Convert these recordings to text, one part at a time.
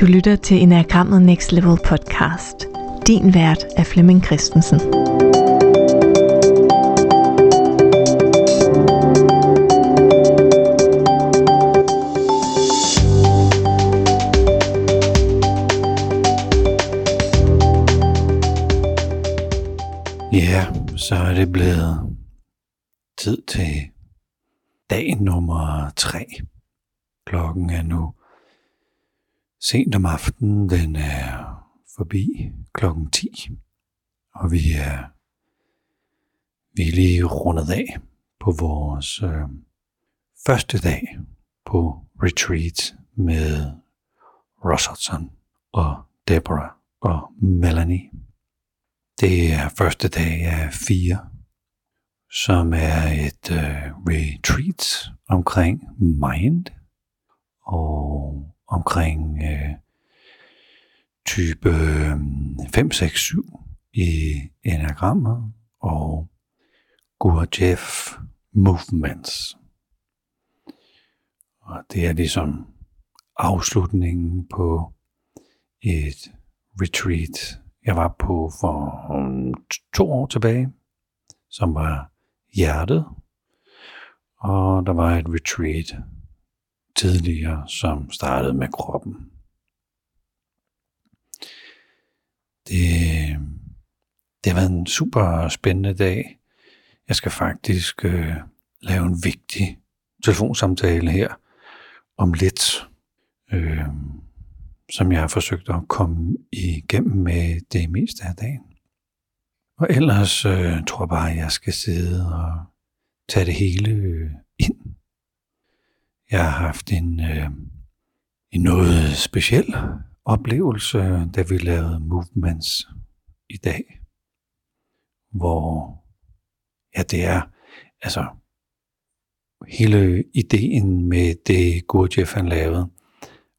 Du lytter til Enagrammet Next Level podcast. Din vært er Flemming Christensen. Ja, så er det blevet tid til dag nummer tre. Klokken er nu sent om aftenen. Den er forbi klokken 10. Og vi er, vi er lige rundet af på vores øh, første dag på retreat med Ross og Deborah og Melanie. Det er første dag af fire, som er et øh, retreat omkring mind og omkring øh, type 5, 6, 7 i enagrammet og Gurdjieff Movements. Og det er ligesom afslutningen på et retreat, jeg var på for to år tilbage, som var hjertet. Og der var et retreat tidligere, som startede med kroppen. Det, det har været en super spændende dag. Jeg skal faktisk øh, lave en vigtig telefonsamtale her om lidt, øh, som jeg har forsøgt at komme igennem med det meste af dagen. Og ellers øh, tror jeg bare, at jeg skal sidde og tage det hele øh. Jeg har haft en, øh, en noget speciel oplevelse, da vi lavede movements i dag, hvor ja, det er altså hele ideen med det Gurdjieff han lavede,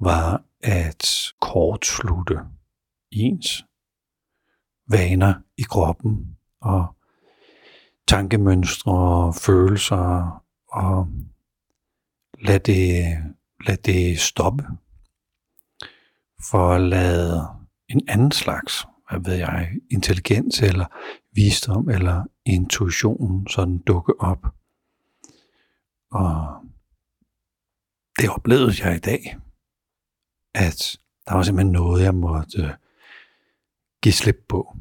var at kortslutte ens vaner i kroppen og tankemønstre og følelser og lad det, lad det stoppe for at lade en anden slags, hvad ved jeg, intelligens eller visdom eller intuition sådan dukke op. Og det oplevede jeg i dag, at der var simpelthen noget, jeg måtte øh, give slip på.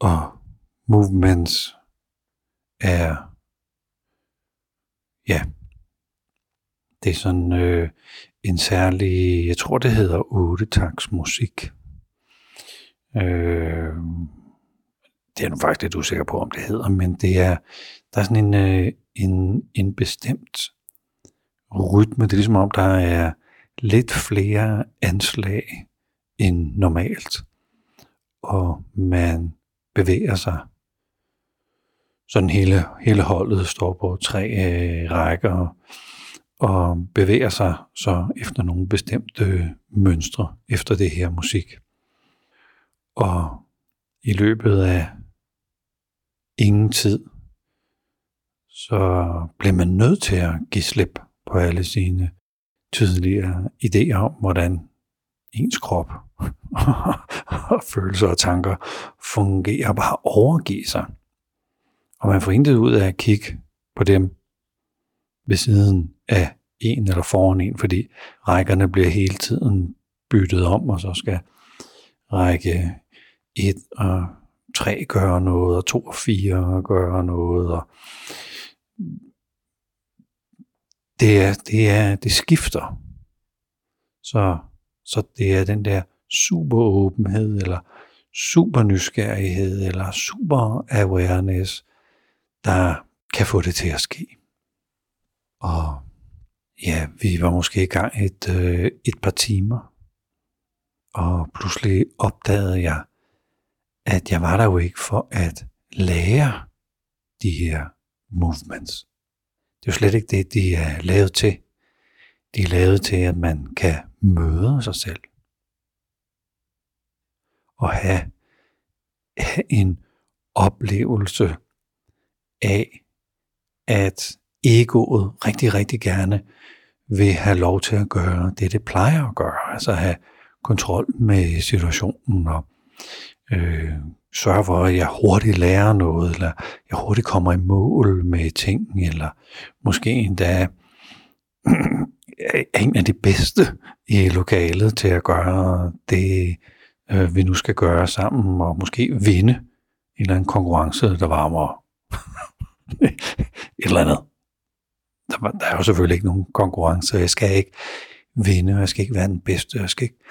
Og movements er, ja, det er sådan øh, en særlig, jeg tror det hedder 8 taks musik. Øh, det er nu faktisk lidt usikker på, om det hedder, men det er, der er sådan en, øh, en, en bestemt rytme. Det er ligesom om, der er lidt flere anslag end normalt, og man bevæger sig. Sådan hele, hele holdet står på tre øh, rækker, og bevæger sig så efter nogle bestemte mønstre efter det her musik. Og i løbet af ingen tid, så bliver man nødt til at give slip på alle sine tydeligere idéer om, hvordan ens krop og følelser og tanker fungerer, bare overgive sig. Og man får intet ud af at kigge på dem ved siden af en eller foran en, fordi rækkerne bliver hele tiden byttet om, og så skal række 1 og 3 gøre noget, og 2 og 4 gøre noget, og det er, det er, det skifter. Så, så det er den der super åbenhed, eller super nysgerrighed, eller super awareness, der kan få det til at ske. Og ja, vi var måske i gang et, øh, et par timer, og pludselig opdagede jeg, at jeg var der jo ikke for at lære de her movements. Det er jo slet ikke det, de er lavet til. De er lavet til, at man kan møde sig selv. Og have, have en oplevelse af, at egoet rigtig, rigtig gerne vil have lov til at gøre det, det plejer at gøre. Altså have kontrol med situationen og øh, sørge for, at jeg hurtigt lærer noget, eller jeg hurtigt kommer i mål med ting, eller måske endda er en af de bedste i lokalet til at gøre det, øh, vi nu skal gøre sammen, og måske vinde en eller anden konkurrence, der varmer et eller andet. Der, der er jo selvfølgelig ikke nogen konkurrence, jeg skal ikke vinde, jeg skal ikke være den bedste, jeg skal ikke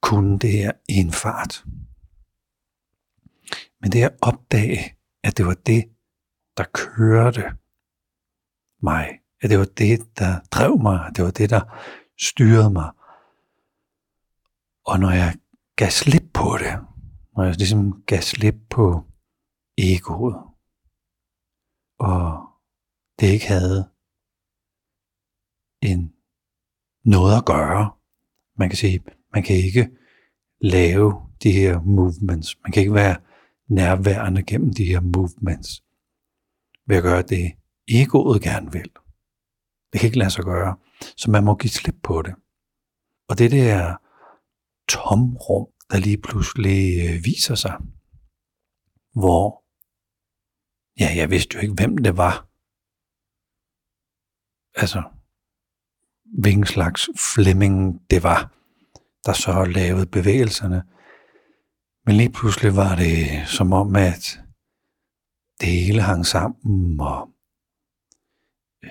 kunne det her i en fart. Men det at opdage, at det var det, der kørte mig, at det var det, der drev mig, at det var det, der styrede mig. Og når jeg gav slip på det, når jeg ligesom gav slip på egoet, og det ikke havde en noget at gøre. Man kan sige, man kan ikke lave de her movements. Man kan ikke være nærværende gennem de her movements ved at gøre det, egoet gerne vil. Det kan ikke lade sig gøre, så man må give slip på det. Og det der tomrum, der lige pludselig øh, viser sig, hvor, ja, jeg vidste jo ikke, hvem det var. Altså, hvilken slags Flemming det var, der så lavede bevægelserne. Men lige pludselig var det som om, at det hele hang sammen, og øh,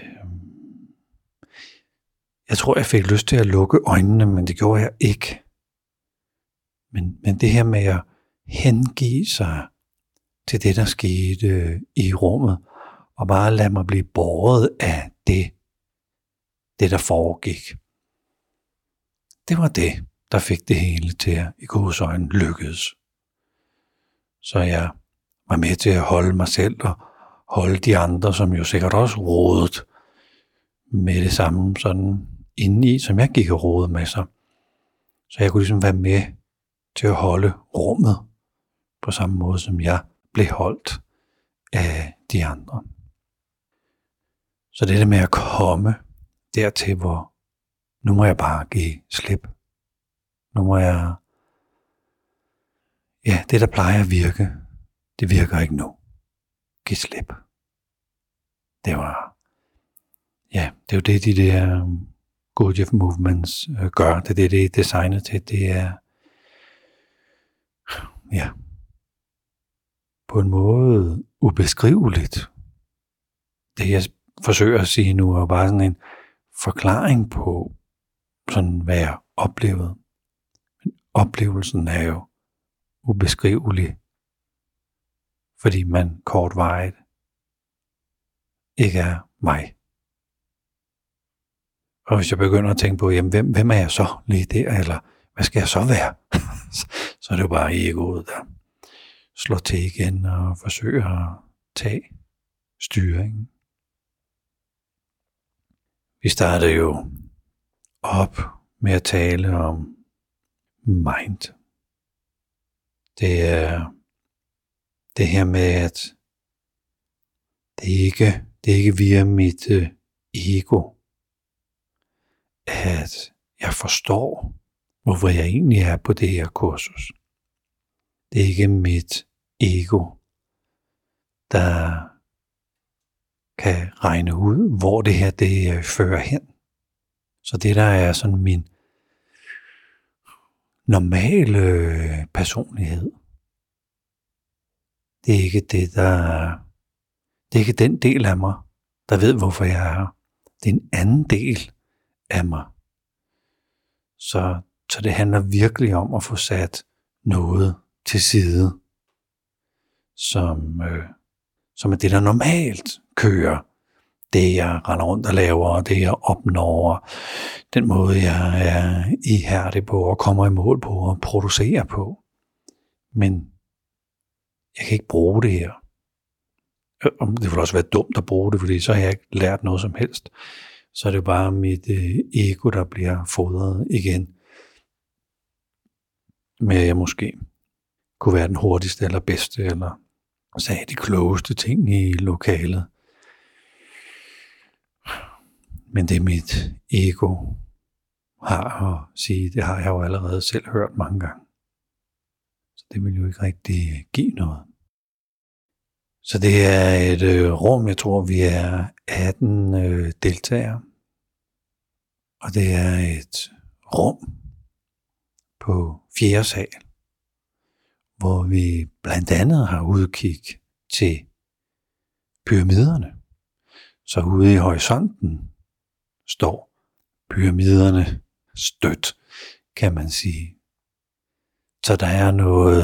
jeg tror, jeg fik lyst til at lukke øjnene, men det gjorde jeg ikke. Men, men det her med at hengive sig til det, der skete i rummet, og bare lade mig blive båret af det, det der foregik. Det var det, der fik det hele til at i øjne lykkedes. Så jeg var med til at holde mig selv og holde de andre, som jo sikkert også rådet med det samme sådan indeni, som jeg gik og rådede med sig. Så jeg kunne ligesom være med til at holde rummet på samme måde, som jeg blev holdt af de andre. Så det der med at komme dertil, hvor nu må jeg bare give slip. Nu må jeg, ja, det der plejer at virke, det virker ikke nu. Giv slip. Det var, ja, det er jo det, de der um, Gurdjieff movements øh, gør. Det er det, det er designet til. Det er, ja, på en måde ubeskriveligt. Det jeg forsøger at sige nu er bare sådan en forklaring på, sådan hvad jeg oplevede. Men oplevelsen er jo ubeskrivelig fordi man kortvarigt ikke er mig. Og hvis jeg begynder at tænke på, jamen, hvem, hvem er jeg så lige der, eller hvad skal jeg så være? så er det jo bare egoet, der slår til igen og forsøger at tage styringen. Vi starter jo op med at tale om mind. Det er det her med, at det ikke, det er ikke via mit øh, ego, at jeg forstår, hvorfor jeg egentlig er på det her kursus. Det er ikke mit ego, der kan regne ud, hvor det her det øh, fører hen. Så det der er sådan min normale øh, personlighed, det er ikke det, der... Det er ikke den del af mig, der ved, hvorfor jeg er her. Det er en anden del af mig. Så, så det handler virkelig om at få sat noget til side, som, øh, som er det, der normalt kører. Det, jeg render rundt og laver, og det, jeg opnår, den måde, jeg er ihærdig på og kommer i mål på og producerer på. Men jeg kan ikke bruge det her. Det ville også være dumt at bruge det, fordi så har jeg ikke lært noget som helst. Så er det bare mit øh, ego, der bliver fodret igen. Med at jeg måske kunne være den hurtigste eller bedste, eller sagde de klogeste ting i lokalet. Men det mit ego har at sige, det har jeg jo allerede selv hørt mange gange. Så det vil jo ikke rigtig give noget. Så det er et øh, rum, jeg tror, vi er 18 øh, deltagere. Og det er et rum på fjerde sal, hvor vi blandt andet har udkig til pyramiderne. Så ude i horisonten står pyramiderne stødt, kan man sige. Så der er noget,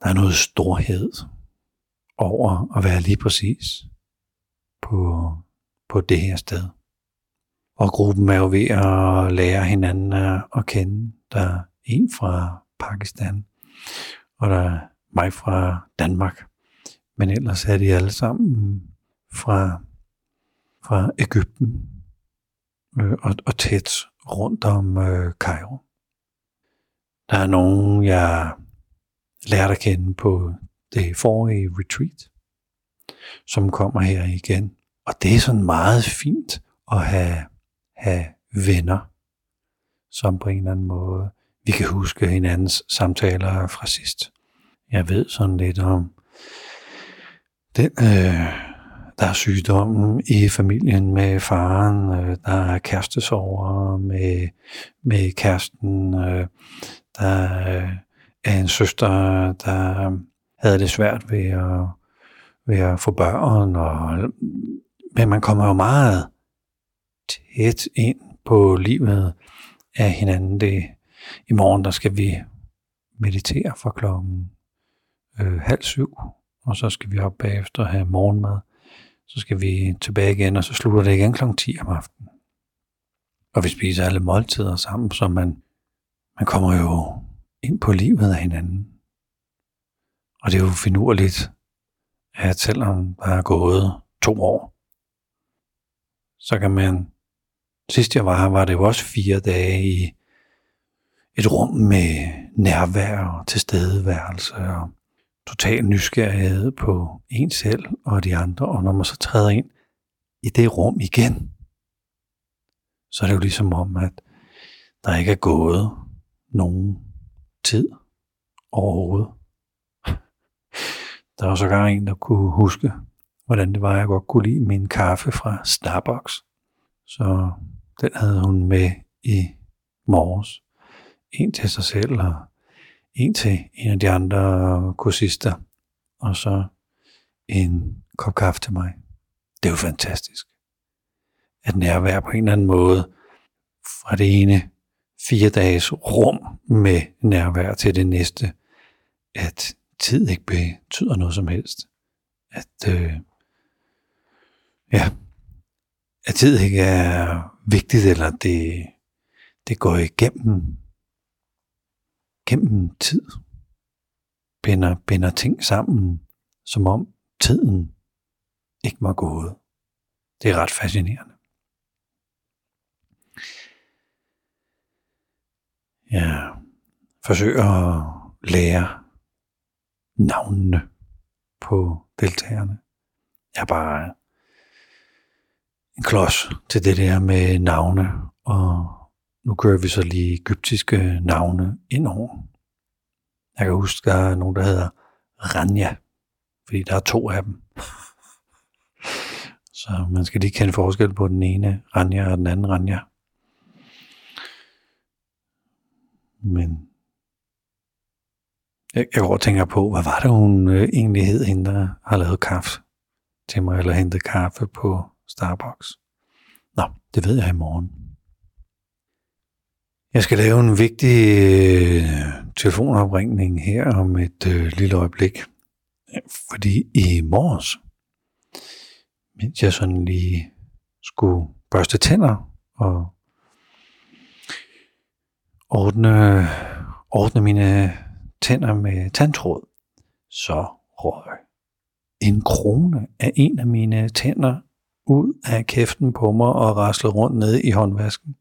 der er noget storhed over at være lige præcis på, på det her sted. Og gruppen er jo ved at lære hinanden at kende. Der er en fra Pakistan, og der er mig fra Danmark. Men ellers er de alle sammen fra, fra Ægypten øh, og, og tæt rundt om øh, Cairo. Der er nogen, jeg lærte at kende på det forrige retreat, som kommer her igen. Og det er sådan meget fint at have, have venner, som på en eller anden måde, vi kan huske hinandens samtaler fra sidst. Jeg ved sådan lidt om den, øh, der er sygdommen i familien med faren, øh, der er kærestesover med, med kæresten, øh, der er en søster, der havde det svært ved at, ved at få børn, og, men man kommer jo meget tæt ind på livet af hinanden. Det, I morgen der skal vi meditere fra klokken øh, halv syv, og så skal vi op bagefter have morgenmad. Så skal vi tilbage igen, og så slutter det igen kl. 10 om aftenen. Og vi spiser alle måltider sammen, så man, man kommer jo ind på livet af hinanden. Og det er jo finurligt, at selvom der er gået to år, så kan man, sidst jeg var her, var det jo også fire dage i et rum med nærvær og tilstedeværelse og total nysgerrighed på en selv og de andre, og når man så træder ind i det rum igen, så er det jo ligesom om, at der ikke er gået nogen tid overhovedet. Der var sågar en, der kunne huske, hvordan det var, jeg godt kunne lide min kaffe fra Starbucks. Så den havde hun med i morges. En til sig selv og en til en af de andre kursister. Og så en kop kaffe til mig. Det er jo fantastisk. At nærvær på en eller anden måde fra det ene fire dages rum med nærvær til det næste, at tid ikke betyder noget som helst. At, øh, ja, at tid ikke er vigtigt, eller det, det går igennem gennem tid. Binder, binder ting sammen, som om tiden ikke var gået. Det er ret fascinerende. Jeg forsøger at lære navnene på deltagerne. Jeg er bare en klods til det der med navne, og nu kører vi så lige egyptiske navne ind over. Jeg kan huske, der er nogen, der hedder Ranja, fordi der er to af dem. Så man skal lige kende forskel på den ene Ranja og den anden Ranja. Men jeg, jeg går og tænker på, hvad var det, hun øh, egentlig hed, hende, der har lavet kaffe til mig, eller hentet kaffe på Starbucks. Nå, det ved jeg i morgen. Jeg skal lave en vigtig øh, telefonopringning her om et øh, lille øjeblik. Fordi i morges, mens jeg sådan lige skulle børste tænder og ordne, ordne mine tænder med tandtråd, så røg en krone af en af mine tænder ud af kæften på mig og raslede rundt ned i håndvasken.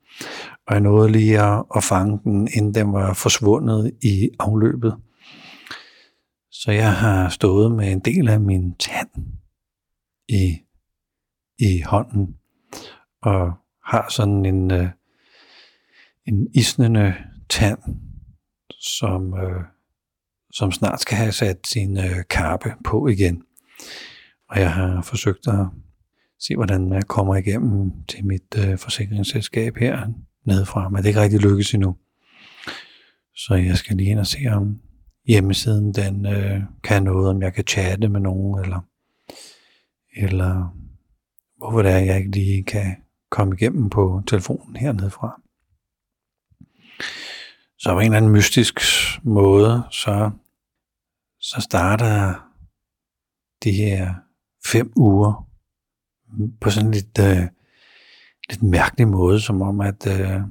Og jeg nåede lige at, at fange den, inden den var forsvundet i afløbet. Så jeg har stået med en del af min tand i, i hånden, og har sådan en, øh, en isnende tand, som, øh, som snart skal have sat sin øh, karpe på igen. Og jeg har forsøgt at se, hvordan jeg kommer igennem til mit øh, forsikringsselskab her nedefra, men det er ikke rigtig lykkes endnu. Så jeg skal lige ind og se, om hjemmesiden den øh, kan noget, om jeg kan chatte med nogen, eller, eller hvorfor det er, jeg ikke lige kan komme igennem på telefonen hernede fra. Så på en eller anden mystisk måde, så, så starter de her fem uger på sådan lidt, øh, lidt mærkelig måde, som om at øh,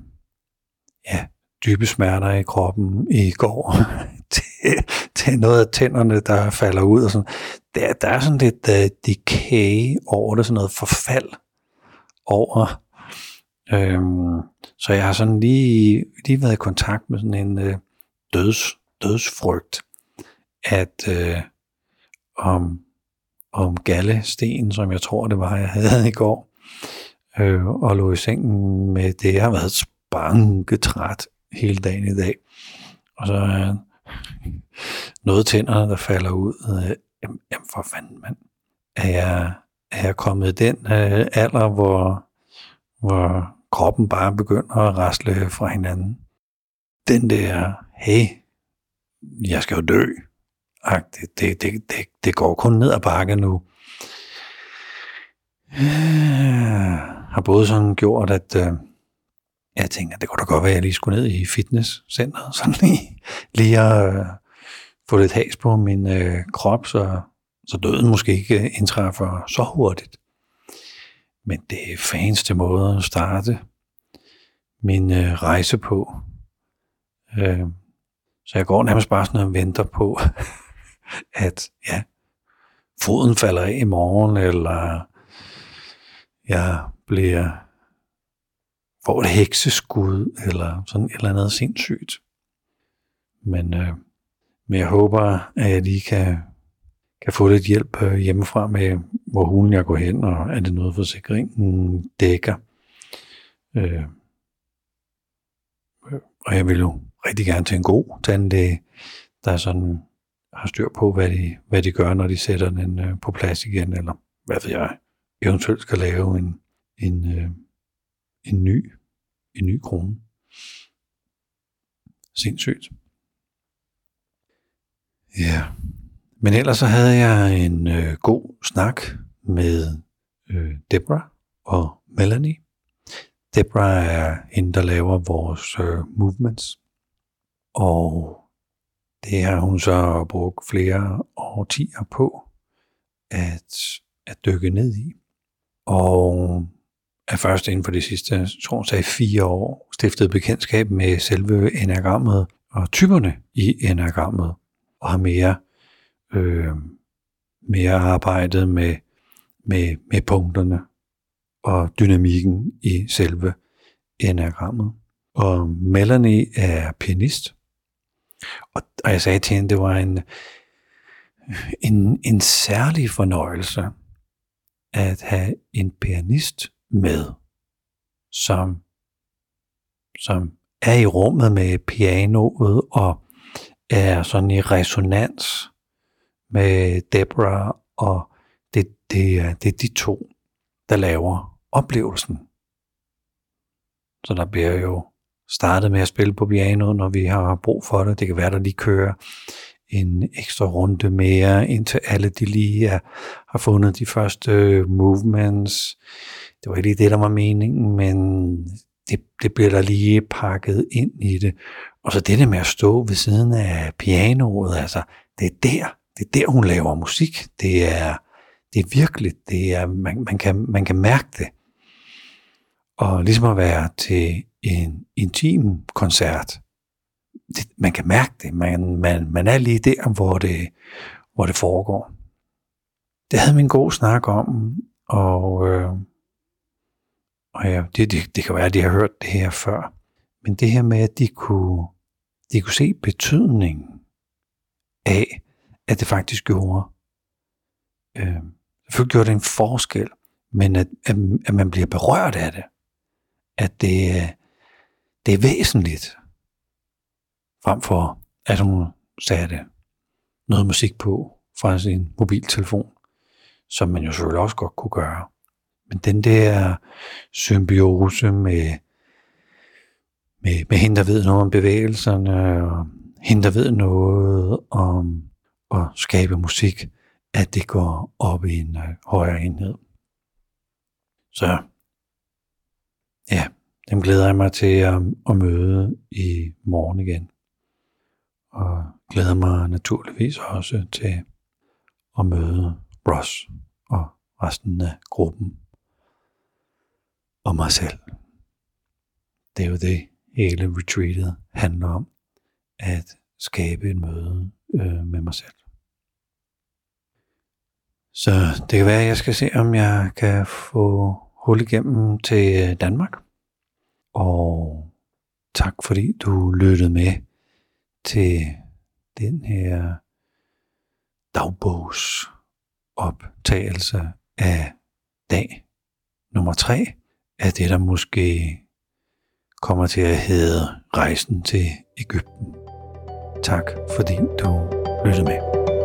ja, dybe smerter i kroppen i går. til, til noget af tænderne, der falder ud. Og sådan. Der, der er sådan lidt uh, decay over det, sådan noget forfald over. Øhm, så jeg har sådan lige, lige været i kontakt med sådan en uh, døds, dødsfrygt, at uh, om, om gallesten, som jeg tror det var, jeg havde i går, øh, og lå i sengen med det. Jeg har været spanketræt hele dagen i dag. Og så er noget tænderne, der falder ud. Øh, jamen, jamen for fanden, mand. Er jeg, er jeg kommet i den øh, alder, hvor, hvor kroppen bare begynder at rasle fra hinanden? Den der, hey, jeg skal jo dø. Det, det, det, det, det går kun ned ad bakke nu. Yeah har både sådan gjort, at øh, jeg tænker, det kunne da godt være, at jeg lige skulle ned i fitnesscenteret, sådan lige, lige at øh, få lidt has på min øh, krop, så, så døden måske ikke øh, indtræffer så hurtigt. Men det er fanste måde at starte min øh, rejse på. Øh, så jeg går nærmest bare sådan og venter på, at ja, foden falder af i morgen, eller jeg bliver får et hekseskud, eller sådan et eller andet sindssygt. Men, øh, men jeg håber, at jeg lige kan, kan få lidt hjælp øh, hjemmefra med, hvor hulen jeg går hen, og er det noget, forsikringen dækker. Øh, og jeg vil jo rigtig gerne til en god tandlæge, der sådan har styr på, hvad de, hvad de gør, når de sætter den øh, på plads igen, eller hvad ved jeg, eventuelt skal lave en, en, øh, en ny en ny krone. Sindssygt. Ja, men ellers så havde jeg en øh, god snak med øh, Debra og Melanie. Debra er hende, der laver vores øh, movements. Og det har hun så brugt flere årtier på at, at dykke ned i. Og er først inden for de sidste, tror jeg, fire år stiftet bekendtskab med selve enagrammet og typerne i enagrammet, og har mere, øh, mere arbejdet med, med, med punkterne og dynamikken i selve enagrammet. Og Melanie er pianist, og, og jeg sagde til hende, det var en, en, en særlig fornøjelse at have en pianist med, som, som er i rummet med pianoet og er sådan i resonans med Debra, og det, det, er, det er de to, der laver oplevelsen. Så der bliver jo startet med at spille på pianoet, når vi har brug for det. Det kan være, der lige kører en ekstra runde mere, indtil alle de lige er, har fundet de første øh, movements det var ikke lige det, der var meningen, men det, det bliver der lige pakket ind i det. Og så det der med at stå ved siden af pianoet, altså, det er der, det er der, hun laver musik. Det er, det er virkelig, det er, man, man, kan, man kan mærke det. Og ligesom at være til en intim koncert, det, man kan mærke det. Man, man, man er lige der, hvor det, hvor det foregår. Det havde vi en god snak om, og øh, og ja, det, det, det kan være, at de har hørt det her før. Men det her med, at de kunne, de kunne se betydningen af, at det faktisk gjorde. Øh, Selvfølgelig gjorde det en forskel, men at, at, at man bliver berørt af det. At det, øh, det er væsentligt. Frem for, at hun satte noget musik på fra sin mobiltelefon, som man jo selvfølgelig også godt kunne gøre. Men den der symbiose med, med, med hende, der ved noget om bevægelserne, og hende, der ved noget om at skabe musik, at det går op i en øh, højere enhed. Så ja, dem glæder jeg mig til at, at møde i morgen igen. Og glæder mig naturligvis også til at møde Ross og resten af gruppen og mig selv. Det er jo det, hele retreatet handler om, at skabe en møde øh, med mig selv. Så det kan være, at jeg skal se, om jeg kan få hul igennem til Danmark. Og tak fordi du lyttede med til den her dagbogs optagelse af dag nummer tre af det, der måske kommer til at hedde Rejsen til Ægypten. Tak fordi du lyttede med.